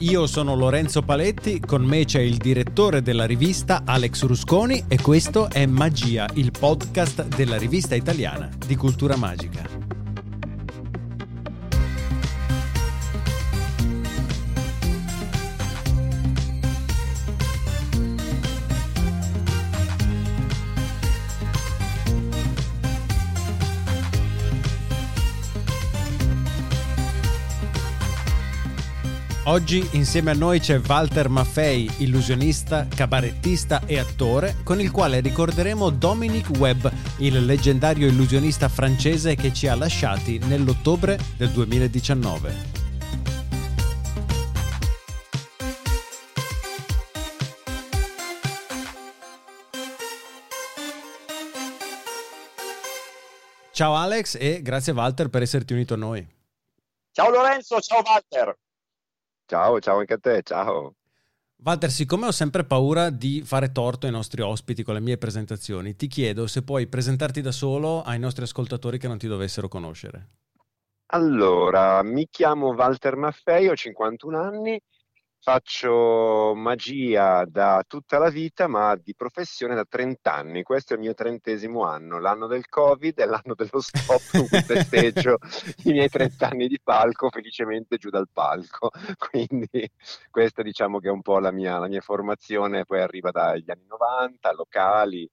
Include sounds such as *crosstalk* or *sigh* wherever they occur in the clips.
Io sono Lorenzo Paletti, con me c'è il direttore della rivista Alex Rusconi e questo è Magia, il podcast della rivista italiana di cultura magica. Oggi insieme a noi c'è Walter Maffei, illusionista, cabarettista e attore, con il quale ricorderemo Dominic Webb, il leggendario illusionista francese che ci ha lasciati nell'ottobre del 2019. Ciao Alex e grazie Walter per esserti unito a noi. Ciao Lorenzo, ciao Walter. Ciao, ciao anche a te, ciao. Walter, siccome ho sempre paura di fare torto ai nostri ospiti con le mie presentazioni, ti chiedo se puoi presentarti da solo ai nostri ascoltatori che non ti dovessero conoscere. Allora, mi chiamo Walter Maffei, ho 51 anni Faccio magia da tutta la vita, ma di professione da 30 anni. Questo è il mio trentesimo anno, l'anno del Covid e l'anno dello stop *laughs* con cui festeggio i miei 30 anni di palco, felicemente giù dal palco. *laughs* Quindi questa diciamo che è un po' la mia, la mia formazione, poi arriva dagli anni 90, locali,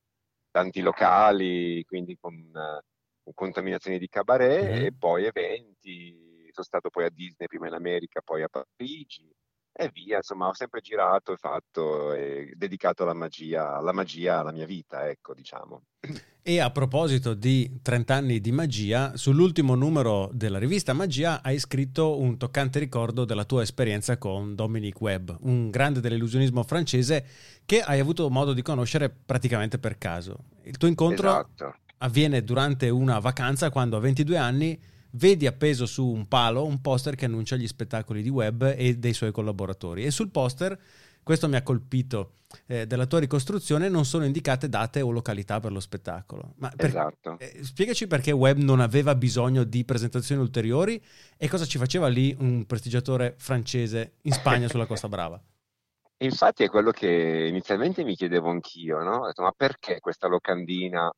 tanti locali, quindi con, con contaminazioni di cabaret mm-hmm. e poi eventi. Sono stato poi a Disney, prima in America, poi a Parigi e via, insomma, ho sempre girato e fatto e dedicato la magia, la magia alla mia vita, ecco, diciamo. *clears throat* E a proposito di 30 anni di magia, sull'ultimo numero della rivista Magia hai scritto un toccante ricordo della tua esperienza con Dominique Webb, un grande dell'illusionismo francese che hai avuto modo di conoscere praticamente per caso. Il tuo incontro esatto. avviene durante una vacanza quando a 22 anni vedi appeso su un palo un poster che annuncia gli spettacoli di Webb e dei suoi collaboratori. E sul poster, questo mi ha colpito, eh, della tua ricostruzione non sono indicate date o località per lo spettacolo. Ma per, esatto. Eh, spiegaci perché Webb non aveva bisogno di presentazioni ulteriori e cosa ci faceva lì un prestigiatore francese in Spagna sulla Costa Brava. *laughs* Infatti è quello che inizialmente mi chiedevo anch'io, no? Ho detto, ma perché questa locandina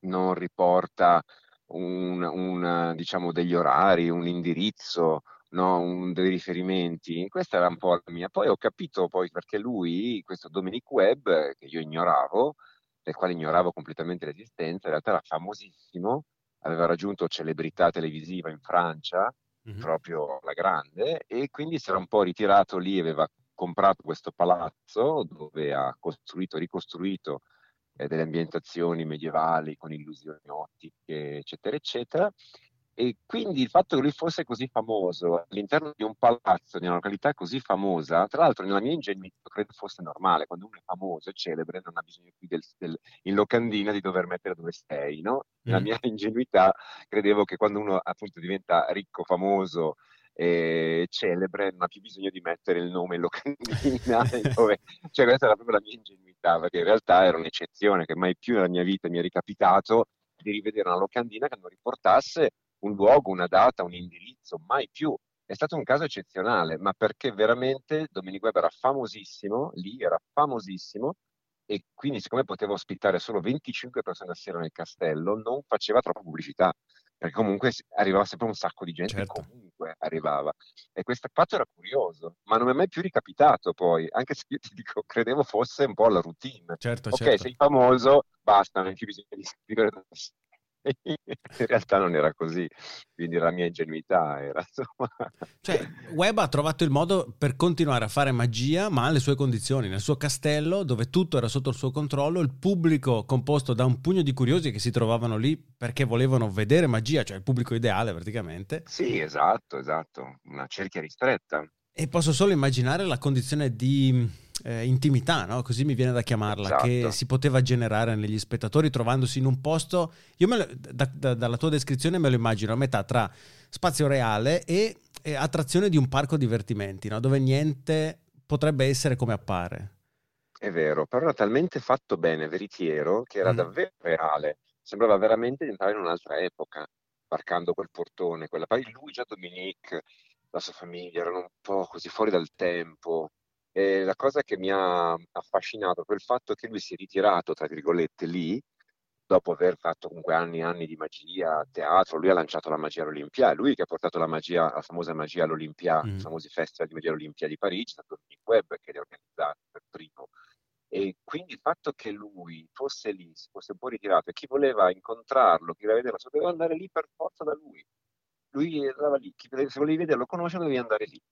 non riporta un, un, diciamo, degli orari, un indirizzo, no? un, dei riferimenti. Questa era un po' la mia. Poi ho capito poi perché lui, questo Dominic Webb, che io ignoravo, del quale ignoravo completamente l'esistenza, in realtà era famosissimo, aveva raggiunto celebrità televisiva in Francia, mm-hmm. proprio la grande, e quindi si era un po' ritirato lì, aveva comprato questo palazzo dove ha costruito, ricostruito eh, delle ambientazioni medievali con illusioni ottiche, eccetera, eccetera. E quindi il fatto che lui fosse così famoso all'interno di un palazzo, di una località così famosa, tra l'altro nella mia ingenuità credo fosse normale, quando uno è famoso e celebre non ha bisogno più del, del, in locandina di dover mettere dove sei, no? Nella mm. mia *laughs* ingenuità credevo che quando uno appunto diventa ricco, famoso, e celebre, ha più bisogno di mettere il nome in locandina. *laughs* dove... cioè, questa era proprio la mia ingenuità, perché in realtà era un'eccezione che mai più nella mia vita mi è ricapitato di rivedere una locandina che non riportasse un luogo, una data, un indirizzo, mai più. È stato un caso eccezionale, ma perché veramente Domenico Web era famosissimo, lì era famosissimo, e quindi siccome poteva ospitare solo 25 persone a sera nel castello, non faceva troppa pubblicità perché comunque arrivava sempre un sacco di gente certo. comunque arrivava e questo fatto era curioso ma non mi è mai più ricapitato poi anche se io ti dico credevo fosse un po' la routine certo, ok certo. sei famoso basta non più bisogno di scrivere in realtà non era così, quindi la mia ingenuità era insomma... Cioè, Webb ha trovato il modo per continuare a fare magia, ma alle sue condizioni, nel suo castello, dove tutto era sotto il suo controllo, il pubblico composto da un pugno di curiosi che si trovavano lì perché volevano vedere magia, cioè il pubblico ideale praticamente. Sì, esatto, esatto, una cerchia ristretta. E posso solo immaginare la condizione di eh, intimità, no? così mi viene da chiamarla, esatto. che si poteva generare negli spettatori trovandosi in un posto, io lo, da, da, dalla tua descrizione me lo immagino a metà tra spazio reale e, e attrazione di un parco divertimenti, no? dove niente potrebbe essere come appare. È vero, però era talmente fatto bene, veritiero, che era mm. davvero reale, sembrava veramente di entrare in un'altra epoca, varcando quel portone, quella... Poi lui già Dominique la sua famiglia, erano un po' così fuori dal tempo. E la cosa che mi ha affascinato è il fatto che lui si è ritirato, tra virgolette, lì, dopo aver fatto comunque anni e anni di magia, teatro, lui ha lanciato la magia all'Olimpia, è lui che ha portato la magia, la famosa magia all'Olimpia, mm. i famosi festival di magia all'Olimpia di Parigi, è stato il Web che li ha organizzati per primo. E quindi il fatto che lui fosse lì, si fosse un po' ritirato e chi voleva incontrarlo, chi voleva vederlo, doveva andare lì per forza da lui. Lui andava lì, chi, se volevi vederlo, conoscerlo, dovevi andare lì.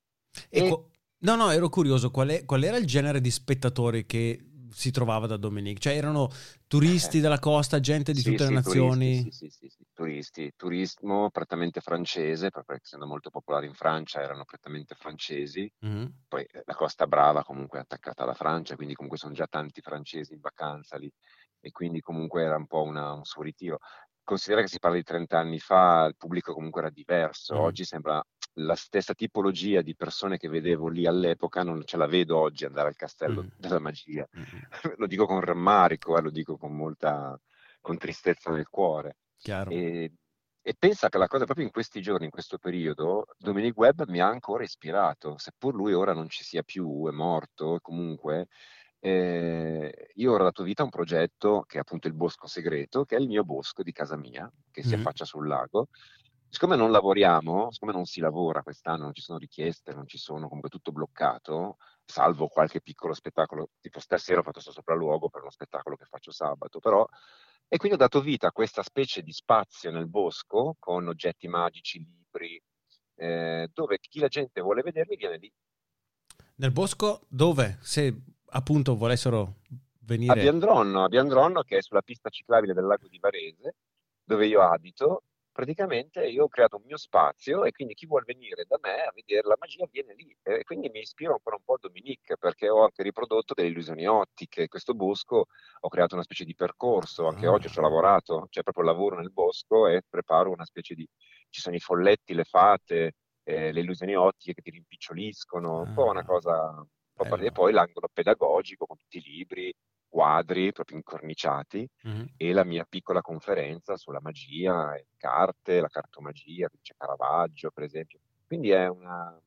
E... E... No, no, ero curioso, qual, è, qual era il genere di spettatori che si trovava da Dominique? Cioè erano turisti eh. della costa, gente di sì, tutte sì, le nazioni? Turisti, sì, sì, turisti, turismo prettamente francese, perché essendo molto popolare in Francia erano prettamente francesi, mm-hmm. poi eh, la Costa Brava comunque è attaccata alla Francia, quindi comunque sono già tanti francesi in vacanza lì e quindi comunque era un po' una, un suo ritiro. Considera che si parla di 30 anni fa, il pubblico comunque era diverso, mm. oggi sembra la stessa tipologia di persone che vedevo lì all'epoca non ce la vedo oggi andare al castello mm. della magia. Mm. *laughs* lo dico con rammarico, eh, lo dico con molta con tristezza nel cuore. E, e, pensa che la cosa proprio in questi giorni, in questo periodo, Dominic Webb mi ha ancora ispirato, seppur lui ora non ci sia più, è morto, comunque. Eh, io ho dato vita a un progetto che è appunto il Bosco Segreto, che è il mio bosco di casa mia, che si mm. affaccia sul lago, siccome non lavoriamo, siccome non si lavora quest'anno, non ci sono richieste, non ci sono comunque tutto bloccato, salvo qualche piccolo spettacolo, tipo stasera ho fatto questo sopralluogo per uno spettacolo che faccio sabato, però e quindi ho dato vita a questa specie di spazio nel bosco con oggetti magici, libri, eh, dove chi la gente vuole vedermi viene lì. Nel bosco dove? Se appunto volessero venire... A Biandronno, a Biandronno che è sulla pista ciclabile del lago di Varese, dove io abito, praticamente io ho creato un mio spazio e quindi chi vuole venire da me a vedere la magia viene lì. E quindi mi ispiro ancora un po' a Dominique perché ho anche riprodotto delle illusioni ottiche. Questo bosco ho creato una specie di percorso, anche ah. oggi ci ho lavorato, c'è proprio lavoro nel bosco e preparo una specie di... ci sono i folletti, le fate, eh, le illusioni ottiche che ti rimpiccioliscono, un po' una ah. cosa... Un po' e poi l'angolo pedagogico con tutti i libri, quadri proprio incorniciati mm-hmm. e la mia piccola conferenza sulla magia, le carte, la cartomagia, c'è Caravaggio per esempio. Quindi è, una,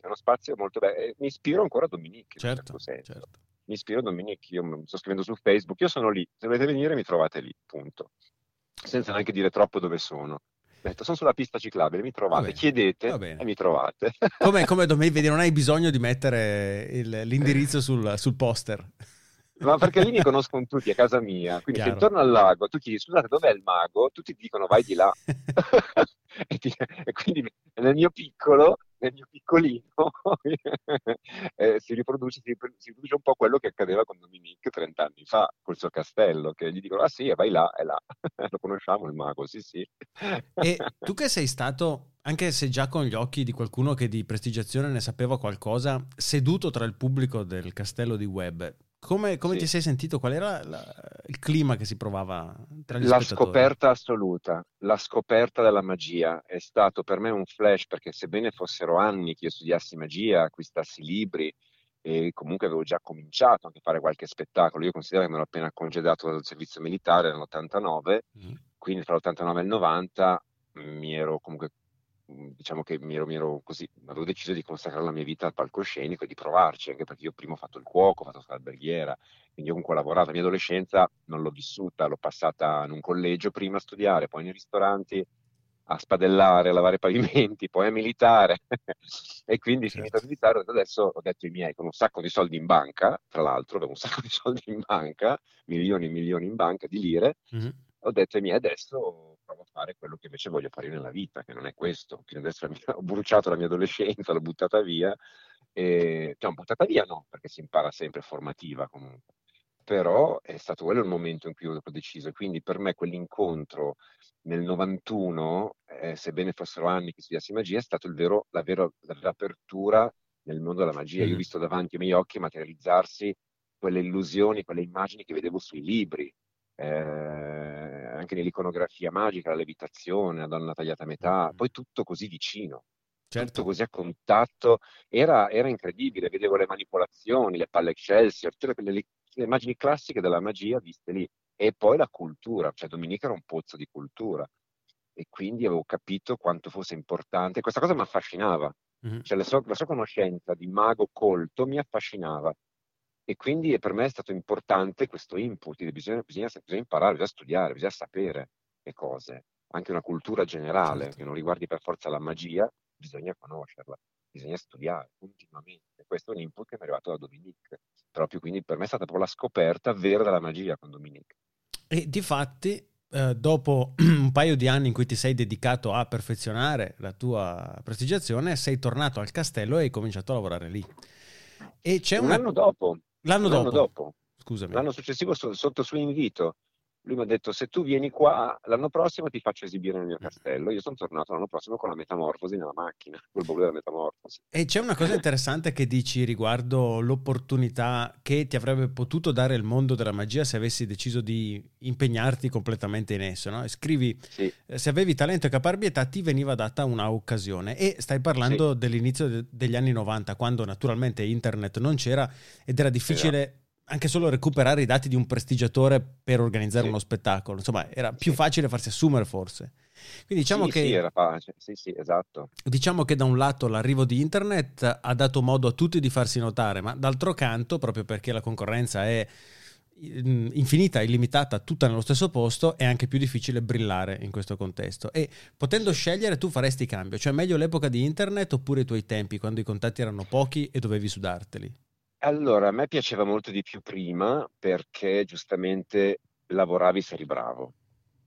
è uno spazio molto bello. Mi ispiro ancora a Dominique certo, in certo, certo. Mi ispiro a Dominique, io sto scrivendo su Facebook, io sono lì, se volete venire mi trovate lì, punto. Senza neanche dire troppo dove sono. Detto, sono sulla pista ciclabile, mi trovate, chiedete e mi trovate. Come, come Domenico, vedi, non hai bisogno di mettere il, l'indirizzo sul, sul poster ma perché lì mi conoscono tutti a casa mia, quindi Chiaro. se intorno al lago tu chiedi scusate dov'è il mago, tutti ti dicono vai di là. *laughs* *laughs* e, ti, e, quindi nel mio piccolo, nel mio piccolino, *laughs* eh, si, riproduce, si, riproduce, un po' quello che accadeva con Dominique 30 anni fa, col suo castello, che gli dicono ah sì, vai là, è là, lo conosciamo il mago, sì sì. e tu che sei stato, anche se già con gli occhi di qualcuno che di prestigiazione ne sapeva qualcosa, seduto tra il pubblico del castello di Webb, come, come sì. ti sei sentito? Qual era la, il clima che si provava tra gli La scoperta assoluta, la scoperta della magia è stato per me un flash perché sebbene fossero anni che io studiassi magia, acquistassi libri e comunque avevo già cominciato anche a fare qualche spettacolo, io considero che mi ero appena congedato dal servizio militare nell'89, mm. quindi tra l'89 e il 90 mi ero comunque diciamo che mi ero, mi ero, così, avevo deciso di consacrare la mia vita al palcoscenico e di provarci, anche perché io prima ho fatto il cuoco, ho fatto l'alberghiera, quindi comunque ho lavorato. La mia adolescenza non l'ho vissuta, l'ho passata in un collegio prima a studiare, poi nei ristoranti a spadellare, a lavare *laughs* pavimenti, poi a militare. e quindi certo. finito a militare, adesso ho detto ai miei, con un sacco di soldi in banca, tra l'altro avevo un *laughs* sacco di soldi in banca, milioni e milioni in banca di lire, mm-hmm. ho detto ai miei adesso provo a fare quello che invece voglio fare nella vita, che non è questo. Quindi adesso mia, ho bruciato la mia adolescenza, l'ho buttata via. E, cioè, buttata via no, perché si impara sempre formativa comunque. Però è stato quello il momento in cui ho deciso. Quindi per me quell'incontro nel 91, eh, sebbene fossero anni che studiassi magia, è stato la, vero, la vera apertura nel mondo della magia. Io ho visto davanti ai miei occhi materializzarsi quelle illusioni, quelle immagini che vedevo sui libri, eh, anche nell'iconografia magica, la levitazione, la donna tagliata a metà, poi tutto così vicino. Certo. Tutto così a contatto, era, era, incredibile, vedevo le manipolazioni, le palle Excelsior, tutte le, le, le immagini classiche della magia viste lì. E poi la cultura, cioè Dominica era un pozzo di cultura e quindi avevo capito quanto fosse importante. Questa cosa mi affascinava, Mm-hmm. Cioè la sua, la sua conoscenza di mago colto mi affascinava e quindi per me è stato importante questo input, bisogna, bisogna, bisogna imparare, bisogna studiare, bisogna sapere le cose, anche una cultura generale certo. che non riguardi per forza la magia, bisogna conoscerla, bisogna studiare continuamente. Questo è un input che mi è arrivato da Dominique, proprio quindi per me è stata proprio la scoperta vera della magia con Dominique. E di fatti eh, dopo *clears throat* un paio di anni in cui ti sei dedicato a perfezionare la tua prestigiazione, sei tornato al castello e hai cominciato a lavorare lì. E c'è un una... anno dopo. L'anno, L'anno dopo. dopo. Scusami. L'anno successivo sotto suo invito lui mi ha detto se tu vieni qua l'anno prossimo ti faccio esibire nel mio castello. Io sono tornato l'anno prossimo con la metamorfosi nella macchina, col baule della metamorfosi. E c'è una cosa interessante che dici riguardo l'opportunità che ti avrebbe potuto dare il mondo della magia se avessi deciso di impegnarti completamente in esso. No? scrivi, sì. Eh, se avevi talento e caparbietà ti veniva data una occasione e stai parlando sì. dell'inizio de- degli anni 90, quando naturalmente internet non c'era ed era difficile... Esatto anche solo recuperare i dati di un prestigiatore per organizzare sì. uno spettacolo. Insomma, era più facile farsi assumere forse. Quindi diciamo sì, che... Sì, era facile. Sì, sì, esatto. Diciamo che da un lato l'arrivo di internet ha dato modo a tutti di farsi notare, ma d'altro canto, proprio perché la concorrenza è mm, infinita, illimitata, tutta nello stesso posto, è anche più difficile brillare in questo contesto. E potendo scegliere, tu faresti cambio. Cioè, meglio l'epoca di internet oppure i tuoi tempi, quando i contatti erano pochi e dovevi sudarteli? Allora, a me piaceva molto di più prima perché giustamente lavoravi se eri bravo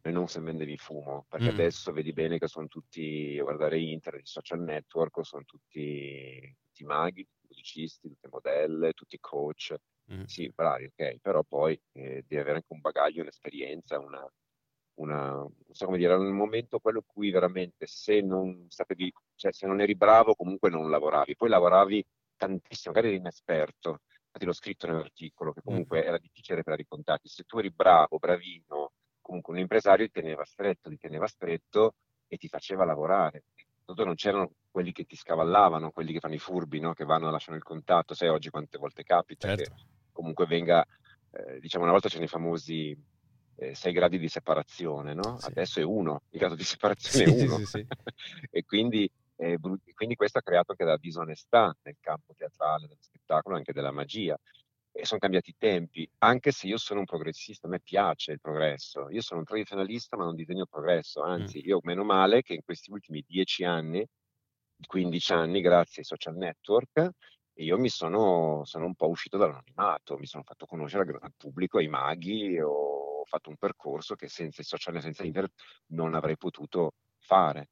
e non se vendevi fumo, perché mm. adesso vedi bene che sono tutti a guardare internet, i social network, sono tutti, tutti maghi, tutti musicisti, tutte modelle, tutti coach. Mm. Sì, bravi, ok, però poi eh, devi avere anche un bagaglio, un'esperienza, una, una, non so come dire, era un momento quello in cui veramente se non sapevi, cioè se non eri bravo comunque non lavoravi, poi lavoravi tantissimo, magari eri inesperto, infatti l'ho scritto nell'articolo, che comunque mm. era difficile per i contatti, se tu eri bravo, bravino, comunque un impresario ti teneva stretto, ti teneva stretto e ti faceva lavorare. Soprattutto non c'erano quelli che ti scavallavano, quelli che fanno i furbi, no? che vanno e lasciano il contatto, sai oggi quante volte capita certo. che comunque venga, eh, diciamo una volta c'erano i famosi eh, sei gradi di separazione, no? Sì. Adesso è uno, il grado di *laughs* separazione sì, è uno. Sì, *laughs* e quindi e quindi questo ha creato anche della disonestà nel campo teatrale, dello spettacolo, anche della magia. E sono cambiati i tempi, anche se io sono un progressista, a me piace il progresso. Io sono un tradizionalista, ma non disegno progresso, anzi, mm. io meno male che in questi ultimi dieci anni, 15 anni, grazie ai social network, io mi sono, sono un po' uscito dall'anonimato, mi sono fatto conoscere al pubblico, ai maghi, ho fatto un percorso che senza i social senza internet non avrei potuto fare.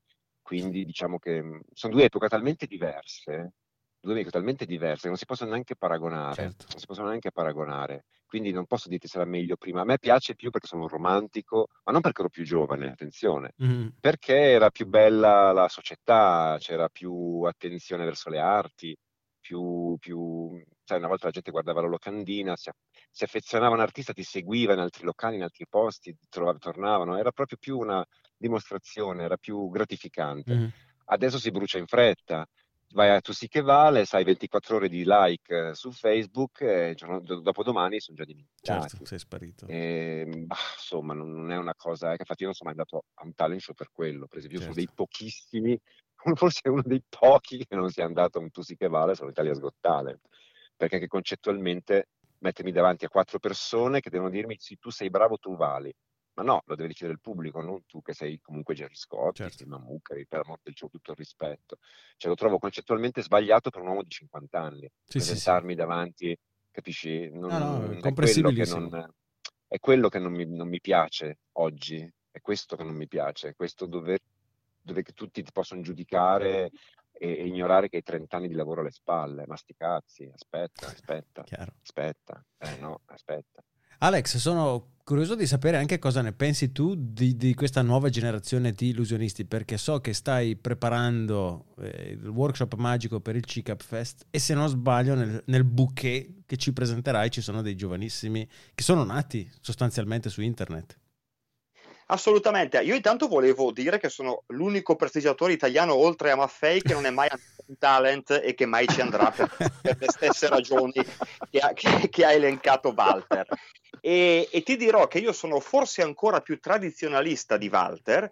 Quindi diciamo che mhmm, sono due epoche talmente diverse, due epoche talmente diverse che non si possono neanche paragonare, certo. non si possono neanche paragonare. Quindi non posso dirti se era meglio prima. A me piace più perché sono un romantico, ma non perché ero più giovane, attenzione, mm. perché era più bella la società, c'era più attenzione verso le arti, più, più sai, una volta la gente guardava la locandina, si, si affezionava a un artista, ti seguiva in altri locali, in altri posti, trovava, tornavano, era proprio più una dimostrazione, era più gratificante. Mm. Adesso si brucia in fretta, vai a Tu sì che vale, sai 24 ore di like su Facebook e giorno, dopo domani sono già dimenticati. Certo, sei sparito. E, bah, insomma, non, non, è una cosa, eh, che infatti io non sono mai andato a un talent show per quello, per esempio certo. sono dei pochissimi, *laughs* forse uno dei pochi che non sia andato a un Tu sì che vale, sono Italia's Got Talent, perché concettualmente mettermi davanti a quattro persone che devono dirmi sì, tu sei bravo, tu vali. Ma no, lo deve decidere il pubblico, non tu che sei comunque Gerry Scotti, certo. Mamucari, per amor del ciò tutto il rispetto. Cioè lo trovo concettualmente sbagliato per un uomo di 50 anni. Sì, presentarmi sì, sì. davanti, capisci? Non, no, no, è, quello che non, è quello che non mi, non mi piace oggi, è questo che non mi piace, è questo dove, dove tutti ti possono giudicare e, e, ignorare che hai 30 anni di lavoro alle spalle. Ma sti cazzi, aspetta, aspetta, Chiaro. aspetta, eh no, aspetta. Alex, sono curioso di sapere anche cosa ne pensi tu di, di questa nuova generazione di illusionisti, perché so che stai preparando eh, il workshop magico per il CICAP Fest e se non sbaglio nel, nel bouquet che ci presenterai ci sono dei giovanissimi che sono nati sostanzialmente su internet. Assolutamente. Io intanto volevo dire che sono l'unico prestigiatore italiano oltre a Maffei che non è mai andato in talent e che mai ci andrà per, per le stesse *laughs* ragioni che ha, che, che ha elencato Walter. E, e, ti dirò che io sono forse ancora più tradizionalista di Walter,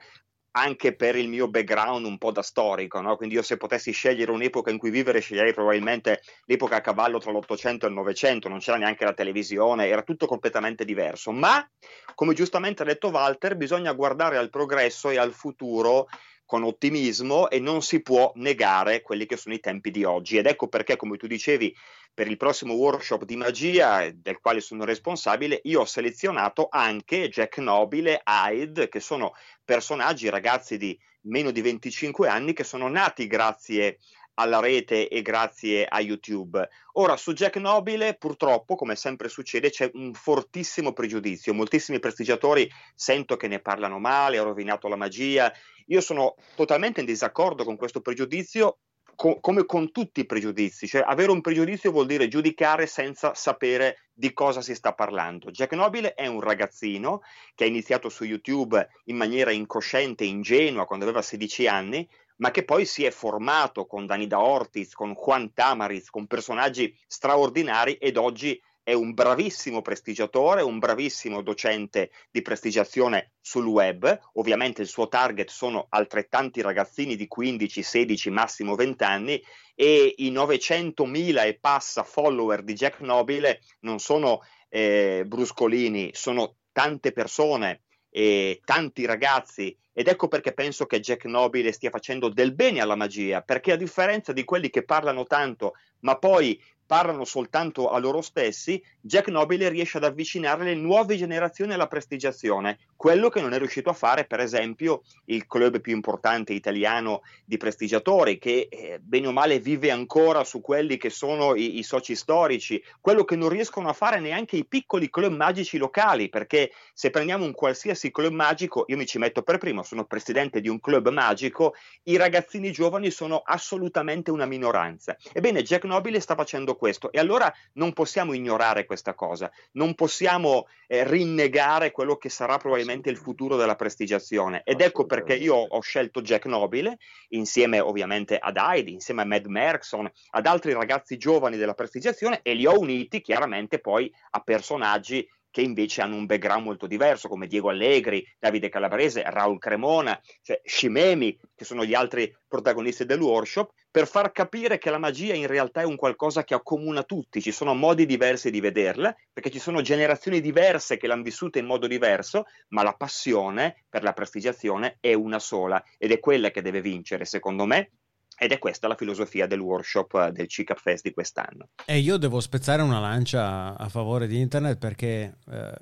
anche per il mio background un po' da storico, no? quindi io se potessi scegliere un'epoca in cui vivere sceglierei probabilmente l'epoca a cavallo tra l'Ottocento e il Novecento, non c'era neanche la televisione, era tutto completamente diverso, ma come giustamente ha detto Walter, bisogna guardare al progresso e al futuro con ottimismo e non si può negare quelli che sono i tempi di oggi. Ed ecco perché, come tu dicevi, per il prossimo workshop di magia, del quale sono responsabile, io ho selezionato anche Jack Nobile, Hyde, che sono personaggi, ragazzi di meno di 25 anni, che sono nati grazie alla rete e grazie a YouTube. Ora, su Jack Nobile, purtroppo, come sempre succede, c'è un fortissimo pregiudizio. Moltissimi prestigiatori sento che ne parlano male, ha rovinato la magia. Io sono totalmente in disaccordo con questo pregiudizio, co- come con tutti i pregiudizi. Cioè, avere un pregiudizio vuol dire giudicare senza sapere di cosa si sta parlando. Jack Nobile è un ragazzino che ha iniziato su YouTube in maniera incosciente, ingenua, quando aveva 16 anni, ma che poi si è formato con Danida Ortiz, con Juan Tamariz, con personaggi straordinari ed oggi è un bravissimo prestigiatore, un bravissimo docente di prestigiazione sul web. Ovviamente il suo target sono altrettanti ragazzini di 15, 16, massimo 20 anni e i 900.000 e passa follower di Jack Nobile non sono eh, bruscolini, sono tante persone e tanti ragazzi ed ecco perché penso che Jack Nobile stia facendo del bene alla magia, perché a differenza di quelli che parlano tanto ma poi parlano soltanto a loro stessi, Jack Nobile riesce ad avvicinare le nuove generazioni alla prestigiazione, quello che non è riuscito a fare per esempio il club più importante italiano di prestigiatori, che eh, bene o male vive ancora su quelli che sono i, i soci storici, quello che non riescono a fare neanche i piccoli club magici locali, perché se prendiamo un qualsiasi club magico, io mi ci metto per primo, sono presidente di un club magico, i ragazzini giovani sono assolutamente una minoranza. Ebbene, Jack Nobile sta facendo questo. E allora non possiamo ignorare questa cosa, non possiamo eh, rinnegare quello che sarà probabilmente il futuro della prestigiazione. Ed ecco perché io ho scelto Jack Nobile insieme ovviamente ad Heidi, insieme a Mad Merkson, ad altri ragazzi giovani della prestigiazione e li ho uniti chiaramente poi a personaggi che invece hanno un background molto diverso, come Diego Allegri, Davide Calabrese, Raul Cremona, cioè Scimemi, che sono gli altri protagonisti del workshop, per far capire che la magia in realtà è un qualcosa che accomuna tutti, ci sono modi diversi di vederla, perché ci sono generazioni diverse che l'hanno vissuta in modo diverso, ma la passione per la prestigiazione è una sola ed è quella che deve vincere, secondo me, ed è questa la filosofia del workshop eh, del CICAP Fest di quest'anno. E io devo spezzare una lancia a favore di internet perché eh,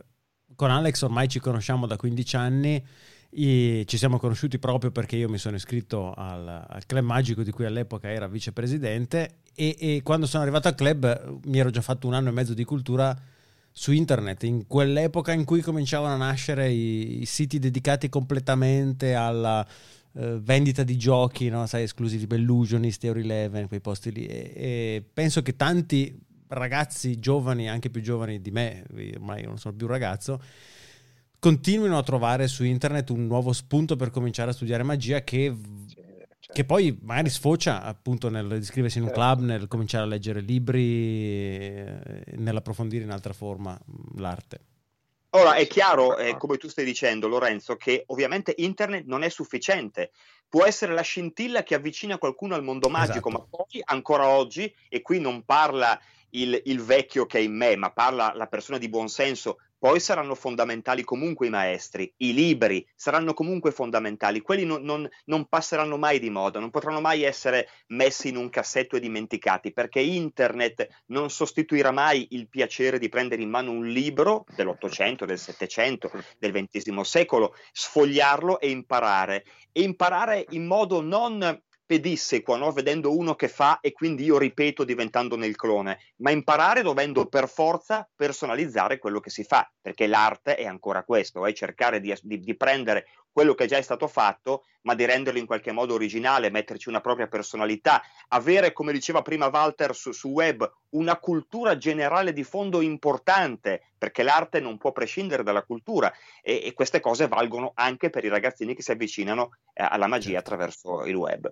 con Alex ormai ci conosciamo da 15 anni. ci siamo conosciuti proprio perché io mi sono iscritto al, al club magico di cui all'epoca era vicepresidente e, e, quando sono arrivato al club mi ero già fatto un anno e mezzo di cultura su internet, in quell'epoca in cui cominciavano a nascere i, i siti dedicati completamente alla, uh, vendita di giochi, no? sai, esclusivi Bellusionist, Euro 11, quei posti lì. E, e, penso che tanti ragazzi giovani, anche più giovani di me, ormai io non sono più un ragazzo, continuino a trovare su internet un nuovo spunto per cominciare a studiare magia che certo. che poi magari sfocia appunto nell'iscriversi in un certo. club, nel cominciare a leggere libri, eh, nell'approfondire in altra forma l'arte. Ora è chiaro, eh, come tu stai dicendo, Lorenzo, che ovviamente internet non è sufficiente. Può essere la scintilla che avvicina qualcuno al mondo magico, esatto. ma poi ancora oggi, e qui non parla il, il, vecchio che è in me, ma parla la persona di buon senso, poi saranno fondamentali comunque i maestri, i libri saranno comunque fondamentali, quelli non, non, non, passeranno mai di moda, non potranno mai essere messi in un cassetto e dimenticati, perché internet non sostituirà mai il piacere di prendere in mano un libro dell'Ottocento, del Settecento, del XX secolo, sfogliarlo e imparare. E imparare in modo non pedissequa, no? vedendo uno che fa e quindi io ripeto diventandone il clone, ma imparare dovendo per forza personalizzare quello che si fa, perché l'arte è ancora questo, è cercare di, di, di prendere quello che già è stato fatto, ma di renderlo in qualche modo originale, metterci una propria personalità, avere, come diceva prima Walter su, su web, una cultura generale di fondo importante, perché l'arte non può prescindere dalla cultura e, e queste cose valgono anche per i ragazzini che si avvicinano eh, alla magia certo. attraverso il web.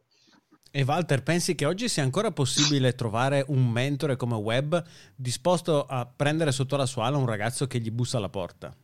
E Walter, pensi che oggi sia ancora possibile trovare un mentore come Web disposto a prendere sotto la sua ala un ragazzo che gli bussa alla porta?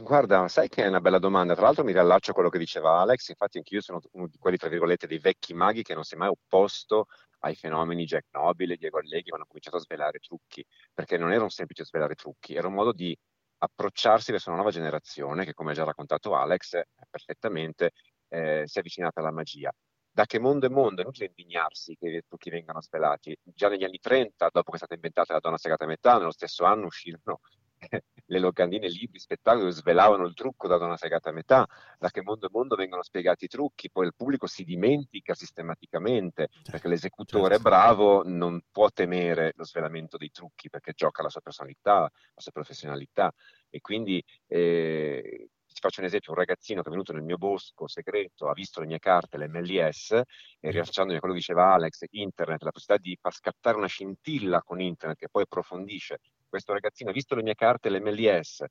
Guarda, sai che è una bella domanda. Tra l'altro mi riallaccio a quello che diceva Alex, infatti anch'io sono uno di quelli, tra virgolette, dei vecchi maghi che non si è mai opposto ai fenomeni Jack Nobile Diego Alleghi quando hanno cominciato a svelare trucchi, perché non era un semplice svelare trucchi, era un modo di approcciarsi verso una nuova generazione che, come ha già raccontato Alex, perfettamente eh, si è avvicinata alla magia. Da che mondo è mondo, è inutile indignarsi che i trucchi vengano svelati. Già negli anni 30, dopo che è stata inventata la donna segata a metà, nello stesso anno uscirono *laughs* le locandine, libri, spettacoli svelavano il trucco da una segata a metà, da che mondo è mondo vengono spiegati i trucchi, poi il pubblico si dimentica sistematicamente certo, perché l'esecutore certo. bravo non può temere lo svelamento dei trucchi perché gioca la sua personalità, la sua professionalità e quindi eh, faccio un esempio, un ragazzino che è venuto nel mio bosco segreto, ha visto le mie carte, l'MLS, e mm. rilasciandomi a quello che diceva Alex, internet, la possibilità di far scattare una scintilla con internet che poi approfondisce questo ragazzino ha visto le mie carte, l'MLS,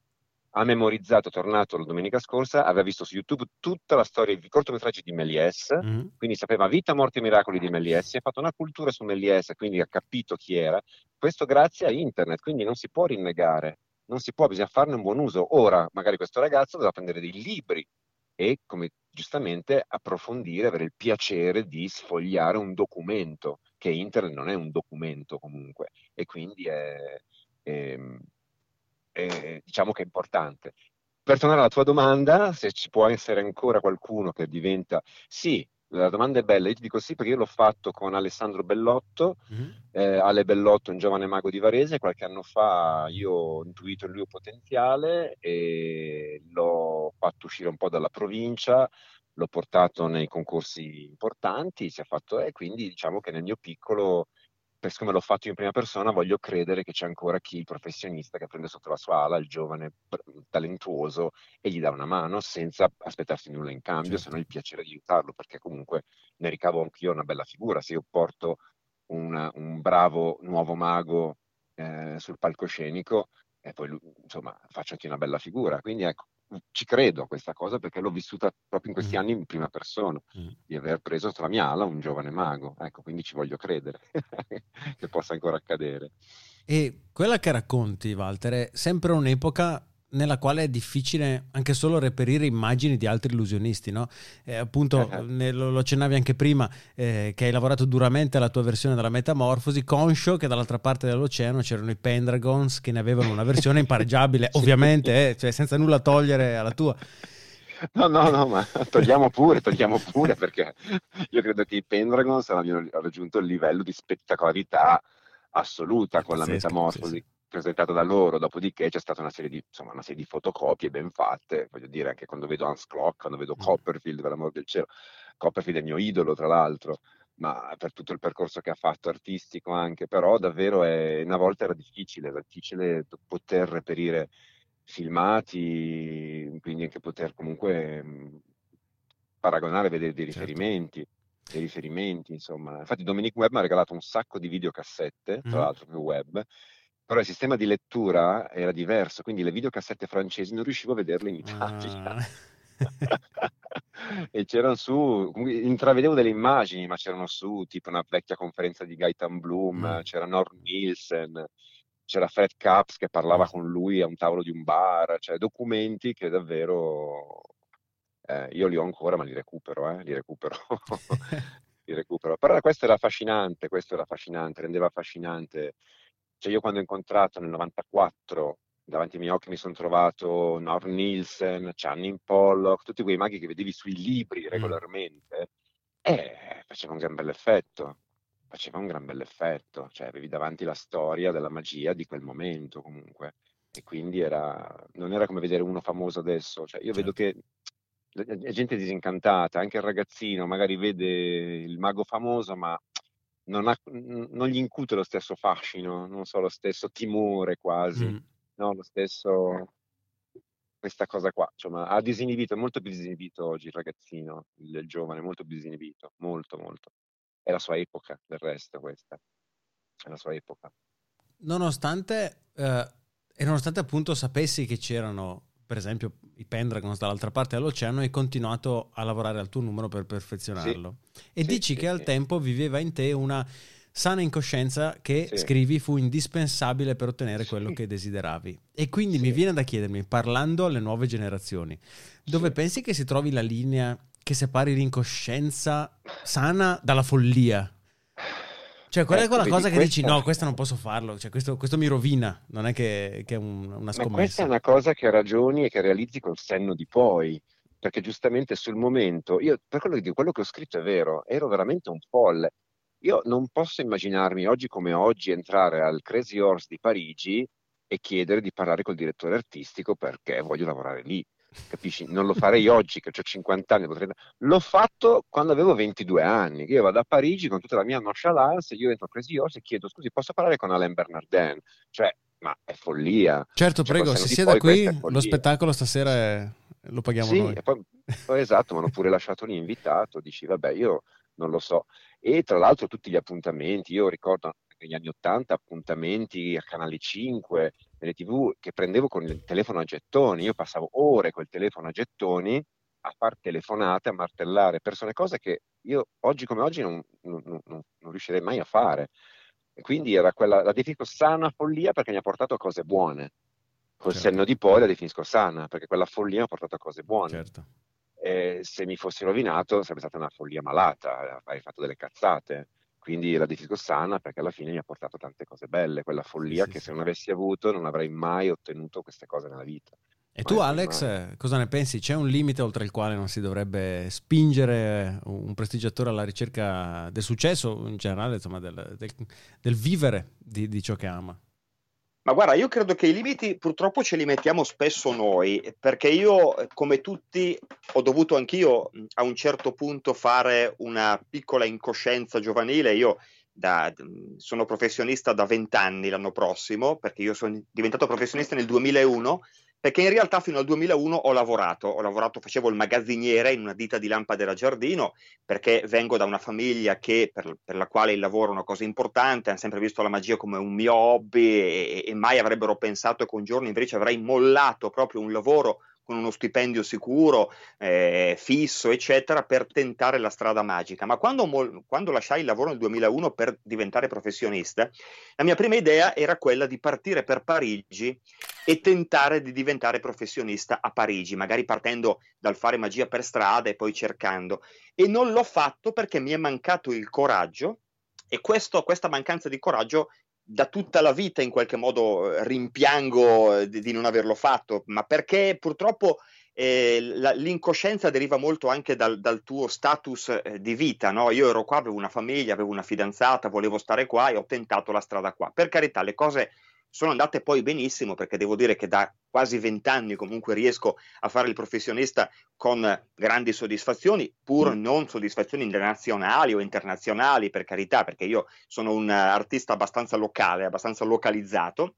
ha memorizzato, è tornato la domenica scorsa, aveva visto su YouTube tutta la storia, i cortometraggi di Méliès, mm-hmm. quindi sapeva vita, morte e miracoli di Méliès, ha fatto una cultura su Méliès, quindi ha capito chi era. Questo grazie a internet, quindi non si può rinnegare, non si può, bisogna farne un buon uso. Ora magari questo ragazzo dovrà prendere dei libri e, come giustamente, approfondire, avere il piacere di sfogliare un documento, che internet non è un documento comunque, e quindi è eh, eh, diciamo che è importante. Per tornare alla tua domanda, se ci può essere ancora qualcuno che diventa... Sì, la domanda è bella, io ti dico sì perché io l'ho fatto con Alessandro Bellotto, mm-hmm. eh, Ale Bellotto, un giovane mago di Varese, qualche anno fa io ho intuito il lui potenziale e l'ho fatto uscire un po' dalla provincia, l'ho portato nei concorsi importanti, si è fatto e quindi diciamo che nel mio piccolo per siccome l'ho fatto in prima persona, voglio credere che c'è ancora chi, il professionista, che prende sotto la sua ala il giovane talentuoso e gli dà una mano senza aspettarsi nulla in cambio, certo. se non il piacere di aiutarlo, perché comunque ne ricavo anch'io una bella figura. Se io porto una, un bravo nuovo mago eh, sul palcoscenico, e poi insomma faccio anche una bella figura. Quindi ecco, ci credo a questa cosa perché l'ho vissuta proprio in questi mm. anni in prima persona, mm. di aver preso sulla mia ala un giovane mago. Ecco, quindi ci voglio credere *laughs* che possa ancora accadere. E quella che racconti, Walter, è sempre un'epoca nella quale è difficile anche solo reperire immagini di altri illusionisti, no? Eh, appunto, uh-huh. ne, lo, lo, accennavi anche prima, eh, che hai lavorato duramente alla tua versione della Metamorfosi, conscio che dall'altra parte dell'oceano c'erano i Pendragons che ne avevano una versione impareggiabile, *laughs* ovviamente, eh, cioè senza nulla togliere alla tua. No, no, no, ma togliamo pure, togliamo pure, perché io credo che i Pendragons abbiano raggiunto il livello di spettacolarità assoluta con la Metamorfosi. Sì, sì presentato da loro, dopodiché c'è stata una serie di, insomma, una serie di fotocopie ben fatte, voglio dire anche quando vedo Hans Klock, quando vedo mm. Copperfield, per l'amor del cielo, Copperfield è il mio idolo tra l'altro, ma per tutto il percorso che ha fatto artistico anche, però davvero è, una volta era difficile, era difficile poter reperire filmati, quindi anche poter comunque mh, paragonare, vedere dei certo. riferimenti. Certo dei riferimenti, insomma. Infatti Dominique Webb mi ha regalato un sacco di videocassette, tra mm. l'altro più web, però il sistema di lettura era diverso, quindi le videocassette francesi non riuscivo a vederle in Italia. Ah. *laughs* e c'erano su, intravedevo delle immagini, ma c'erano su tipo una vecchia conferenza di Gaetan Bloom, mm. c'era Norm Nielsen, c'era Fred Capps che parlava con lui a un tavolo di un bar, cioè documenti che davvero eh, io li ho ancora, ma li recupero, eh, li recupero. *laughs* li recupero. Però questo era affascinante, questo era affascinante, rendeva affascinante cioè io quando ho incontrato nel 94 davanti ai miei occhi mi sono trovato Norm Nielsen, Channing Pollock, tutti quei maghi che vedevi sui libri mm. regolarmente, mm. eh, faceva un gran bel effetto, faceva un gran bel effetto, cioè avevi davanti la storia della magia di quel momento comunque, e quindi era, non era come vedere uno famoso adesso, cioè io certo. vedo che è gente disincantata, anche il ragazzino magari vede il mago famoso, ma non, ha, non, gli incute lo stesso fascino, non so, lo stesso timore quasi, mm. no? lo stesso, questa cosa qua, insomma, ha disinibito, molto più disinibito oggi il ragazzino, il, il giovane, molto più disinibito, molto, molto. È la sua epoca, del resto questa, è la sua epoca. Nonostante, eh, e nonostante appunto sapessi che c'erano per esempio i Pendragons dall'altra parte dell'oceano, hai continuato a lavorare al tuo numero per perfezionarlo. Sì, e sì, dici sì, che al tempo viveva in te una sana incoscienza che scrivi fu indispensabile per ottenere quello che desideravi. E quindi mi viene da chiedermi, parlando alle nuove generazioni, dove pensi che si trovi la linea che separi l'incoscienza sana dalla follia? Cioè, qual è ecco, quella cosa che questa... dici no, questo non posso farlo, cioè, questo, questo mi rovina, non è che, che è un, una scommessa. Ma questa è una cosa che ragioni e che realizzi col senno di poi, perché giustamente sul momento, io per quello che dico, quello che ho scritto è vero, ero veramente un folle. Io non posso immaginarmi oggi come oggi entrare al Crazy Horse di Parigi e chiedere di parlare col direttore artistico perché voglio lavorare lì capisci? Non lo farei oggi che ho 50 anni, potrei... l'ho fatto quando avevo 22 anni, io vado a Parigi con tutta la mia nonchalance, io entro a Crazy Horse e chiedo scusi posso parlare con Alain Bernardin? Cioè, ma è follia. Certo, cioè, prego, se siete qui, lo spettacolo stasera è... lo paghiamo sì, noi. Poi, poi, esatto, mi hanno pure lasciato lì invitato, dici vabbè io non lo so. E tra l'altro tutti gli appuntamenti, io ricordo negli anni 80 appuntamenti a Canale 5, nelle tv che prendevo con il telefono a gettoni, io passavo ore col telefono a gettoni a far telefonate, a martellare persone, cose che io oggi come oggi non, non, non, non riuscirei mai a fare. E quindi era quella, la definisco sana follia perché mi ha portato a cose buone. Col certo. senno di poi la definisco sana perché quella follia mi ha portato a cose buone. Certo. Se mi fossi rovinato sarebbe stata una follia malata, avrei fatto delle cazzate quindi la definisco sana perché alla fine mi ha portato tante cose belle, quella follia sì, che sì. se non avessi avuto non avrei mai ottenuto queste cose nella vita. E tu Alex, mai. cosa ne pensi? C'è un limite oltre il quale non si dovrebbe spingere un prestigiatore alla ricerca del successo, in generale, insomma, del, del, del vivere di, di ciò che ama? Ma guarda, io credo che i limiti purtroppo ce li mettiamo spesso noi, perché io, come tutti, ho dovuto anch'io a un certo punto fare una piccola incoscienza giovanile. Io da, sono professionista da vent'anni l'anno prossimo, perché io sono diventato professionista nel 2001 perché in realtà fino al 2001 ho lavorato, ho lavorato, facevo il magazziniere in una ditta di lampade da giardino, perché vengo da una famiglia che, per, per, la quale il lavoro è una cosa importante, hanno sempre visto la magia come un mio hobby e, e mai avrebbero pensato che un giorno invece avrei mollato proprio un lavoro con uno stipendio sicuro, eh, fisso, eccetera, per tentare la strada magica. Ma quando, quando, lasciai il lavoro nel 2001 per diventare professionista, la mia prima idea era quella di partire per Parigi e tentare di diventare professionista a Parigi, magari partendo dal fare magia per strada e poi cercando. E non l'ho fatto perché mi è mancato il coraggio e questo, questa mancanza di coraggio da tutta la vita in qualche modo eh, rimpiango eh, di, di non averlo fatto, ma perché purtroppo eh, la, l'incoscienza deriva molto anche dal, dal tuo status eh, di vita. No? Io ero qua, avevo una famiglia, avevo una fidanzata, volevo stare qua e ho tentato la strada qua. Per carità, le cose sono andate poi benissimo perché devo dire che da quasi vent'anni comunque riesco a fare il professionista con grandi soddisfazioni, pur mm. non soddisfazioni nazionali o internazionali, per carità, perché io sono un artista abbastanza locale, abbastanza localizzato,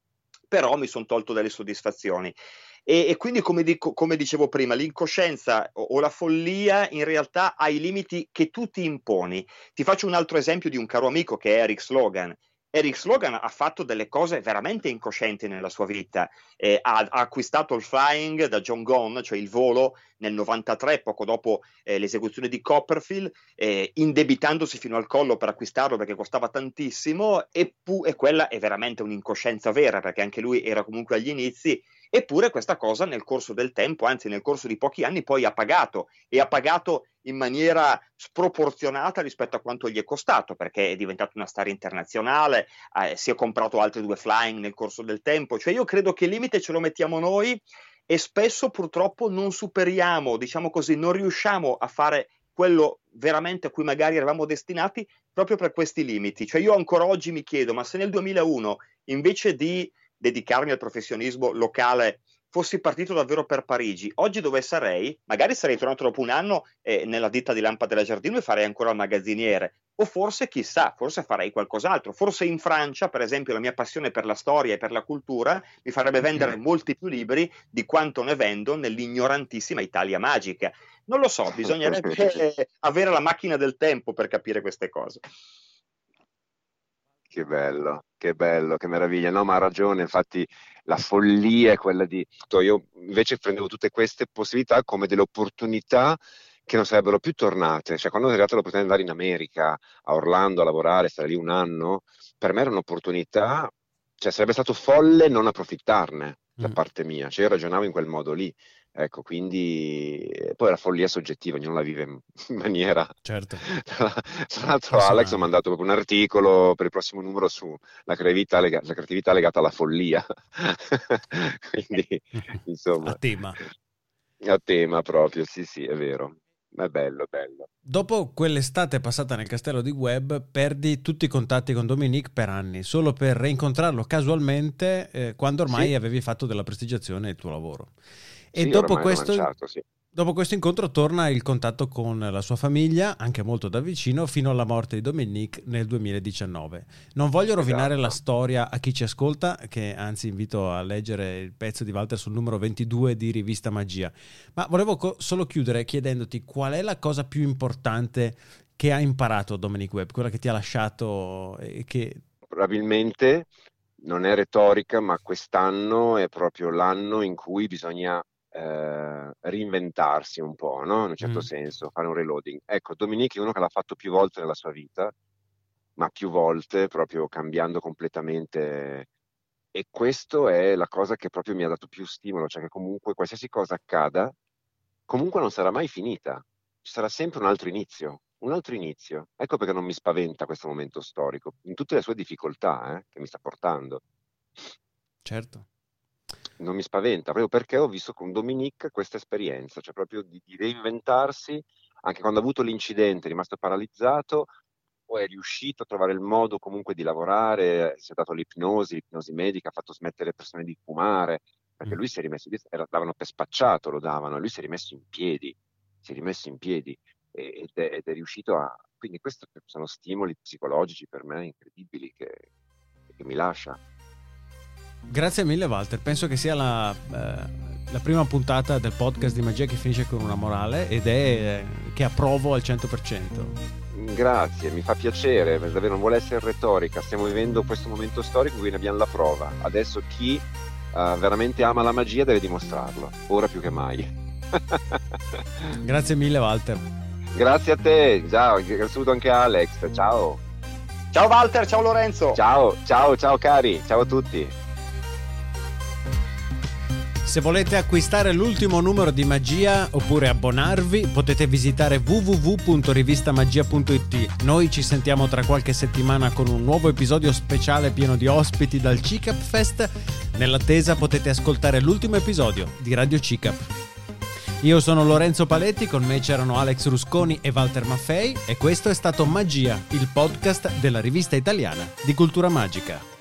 però mi sono tolto delle soddisfazioni. E, e quindi, come, dico, come, dicevo prima, l'incoscienza o, o, la follia in realtà ha i limiti che tu ti imponi. Ti faccio un altro esempio di un caro amico che è Eric Slogan. Eric Slogan ha fatto delle cose veramente incoscienti nella sua vita. Eh, ha, ha, acquistato il flying da John Gone, cioè il volo, nel 93, poco dopo eh, l'esecuzione di Copperfield, eh, indebitandosi fino al collo per acquistarlo perché costava tantissimo. E, pu- e quella è veramente un'incoscienza vera, perché anche lui era comunque agli inizi Eppure questa cosa nel corso del tempo, anzi nel corso di pochi anni, poi ha pagato e ha pagato in maniera sproporzionata rispetto a quanto gli è costato, perché è diventato una star internazionale, eh, si è comprato altri due flying nel corso del tempo. Cioè io credo che il limite ce lo mettiamo noi e spesso purtroppo non superiamo, diciamo così, non riusciamo a fare quello veramente a cui magari eravamo destinati proprio per questi limiti. Cioè io ancora oggi mi chiedo, ma se nel 2001 invece di dedicarmi al professionismo locale fossi partito davvero per Parigi, oggi dove sarei? Magari sarei tornato dopo un anno eh, nella ditta di Lampada della Giardino e farei ancora il magazziniere, o forse chissà, forse farei qualcos'altro, forse in Francia, per esempio, la mia passione per la storia e per la cultura mi farebbe vendere molti più libri di quanto ne vendo nell'ignorantissima Italia magica. Non lo so, *laughs* bisognerebbe avere la macchina del tempo per capire queste cose. Che bello, che bello, che meraviglia. No, ma ha ragione, infatti la follia è quella di... Io invece prendevo tutte queste possibilità come delle opportunità che non sarebbero più tornate. Cioè, quando è arrivata l'opportunità di andare in America, a Orlando a lavorare, stare lì un anno, per me era un'opportunità, cioè sarebbe stato folle non approfittarne da mm. parte mia, cioè io ragionavo in quel modo lì. Ecco, quindi poi la follia soggettiva, ognuno la vive in *laughs* maniera. Certo. *laughs* Tra, l'altro, Alex ha mandato proprio un articolo per il prossimo numero sulla creatività, lega- la creatività legata alla follia. *laughs* quindi, insomma. A tema. A tema proprio, sì, sì, è vero. È bello, bello. Dopo quell'estate passata nel castello di Webb, perdi tutti i contatti con Dominique per anni, solo per reincontrarlo casualmente eh, quando ormai sì. avevi fatto della prestigiazione il tuo lavoro. E sì, dopo, questo, sì. dopo questo incontro torna il contatto con la sua famiglia, anche molto da vicino, fino alla morte di Dominique nel 2019. Non voglio rovinare esatto. la storia a chi ci ascolta, che anzi invito a leggere il pezzo di Walter sul numero 22 di Rivista Magia, ma volevo co- solo chiudere chiedendoti qual è la cosa più importante che ha imparato Dominic Webb, quella che ti ha lasciato e che... Probabilmente non è retorica, ma quest'anno è proprio l'anno in cui bisogna eh, reinventarsi un po', no? in un certo mm. senso, fare un reloading. Ecco, Dominique è uno che l'ha fatto più volte nella sua vita, ma più volte, proprio cambiando completamente. E questo è la cosa che proprio mi ha dato più stimolo, cioè che comunque qualsiasi cosa accada, comunque non sarà mai finita, ci sarà sempre un altro inizio, un altro inizio. Ecco perché non mi spaventa questo momento storico, in tutte le sue difficoltà eh, che mi sta portando. Certo non mi spaventa, proprio perché ho visto con Dominique questa esperienza, cioè proprio di, di reinventarsi, anche quando ha avuto l'incidente, è rimasto paralizzato, poi è riuscito a trovare il modo comunque di lavorare, si è dato l'ipnosi, l'ipnosi medica, ha fatto smettere le persone di fumare, perché mm. lui si è rimesso, era, davano per spacciato, lo davano, lui si è rimesso in piedi, si è rimesso in piedi ed è, ed è riuscito a... Quindi questi sono stimoli psicologici per me incredibili che, che mi lascia. Grazie mille Walter, penso che sia la, eh, la, prima puntata del podcast di magia che finisce con una morale ed è eh, che approvo al 100%. Grazie, mi fa piacere, davvero non vuole essere retorica, stiamo vivendo questo momento storico in cui ne abbiamo la prova. Adesso chi uh, veramente ama la magia deve dimostrarlo, ora più che mai. *laughs* Grazie mille Walter. Grazie a te, ciao, saluto anche Alex, ciao. Ciao Walter, ciao Lorenzo. Ciao, ciao, ciao cari, ciao a tutti. Se volete acquistare l'ultimo numero di Magia oppure abbonarvi, potete visitare www.rivistamagia.it. Noi ci sentiamo tra qualche settimana con un nuovo episodio speciale pieno di ospiti dal CICAP Fest. Nell'attesa potete ascoltare l'ultimo episodio di Radio CICAP. Io sono Lorenzo Paletti, con me c'erano Alex Rusconi e Walter Maffei e questo è stato Magia, il podcast della rivista italiana di cultura magica.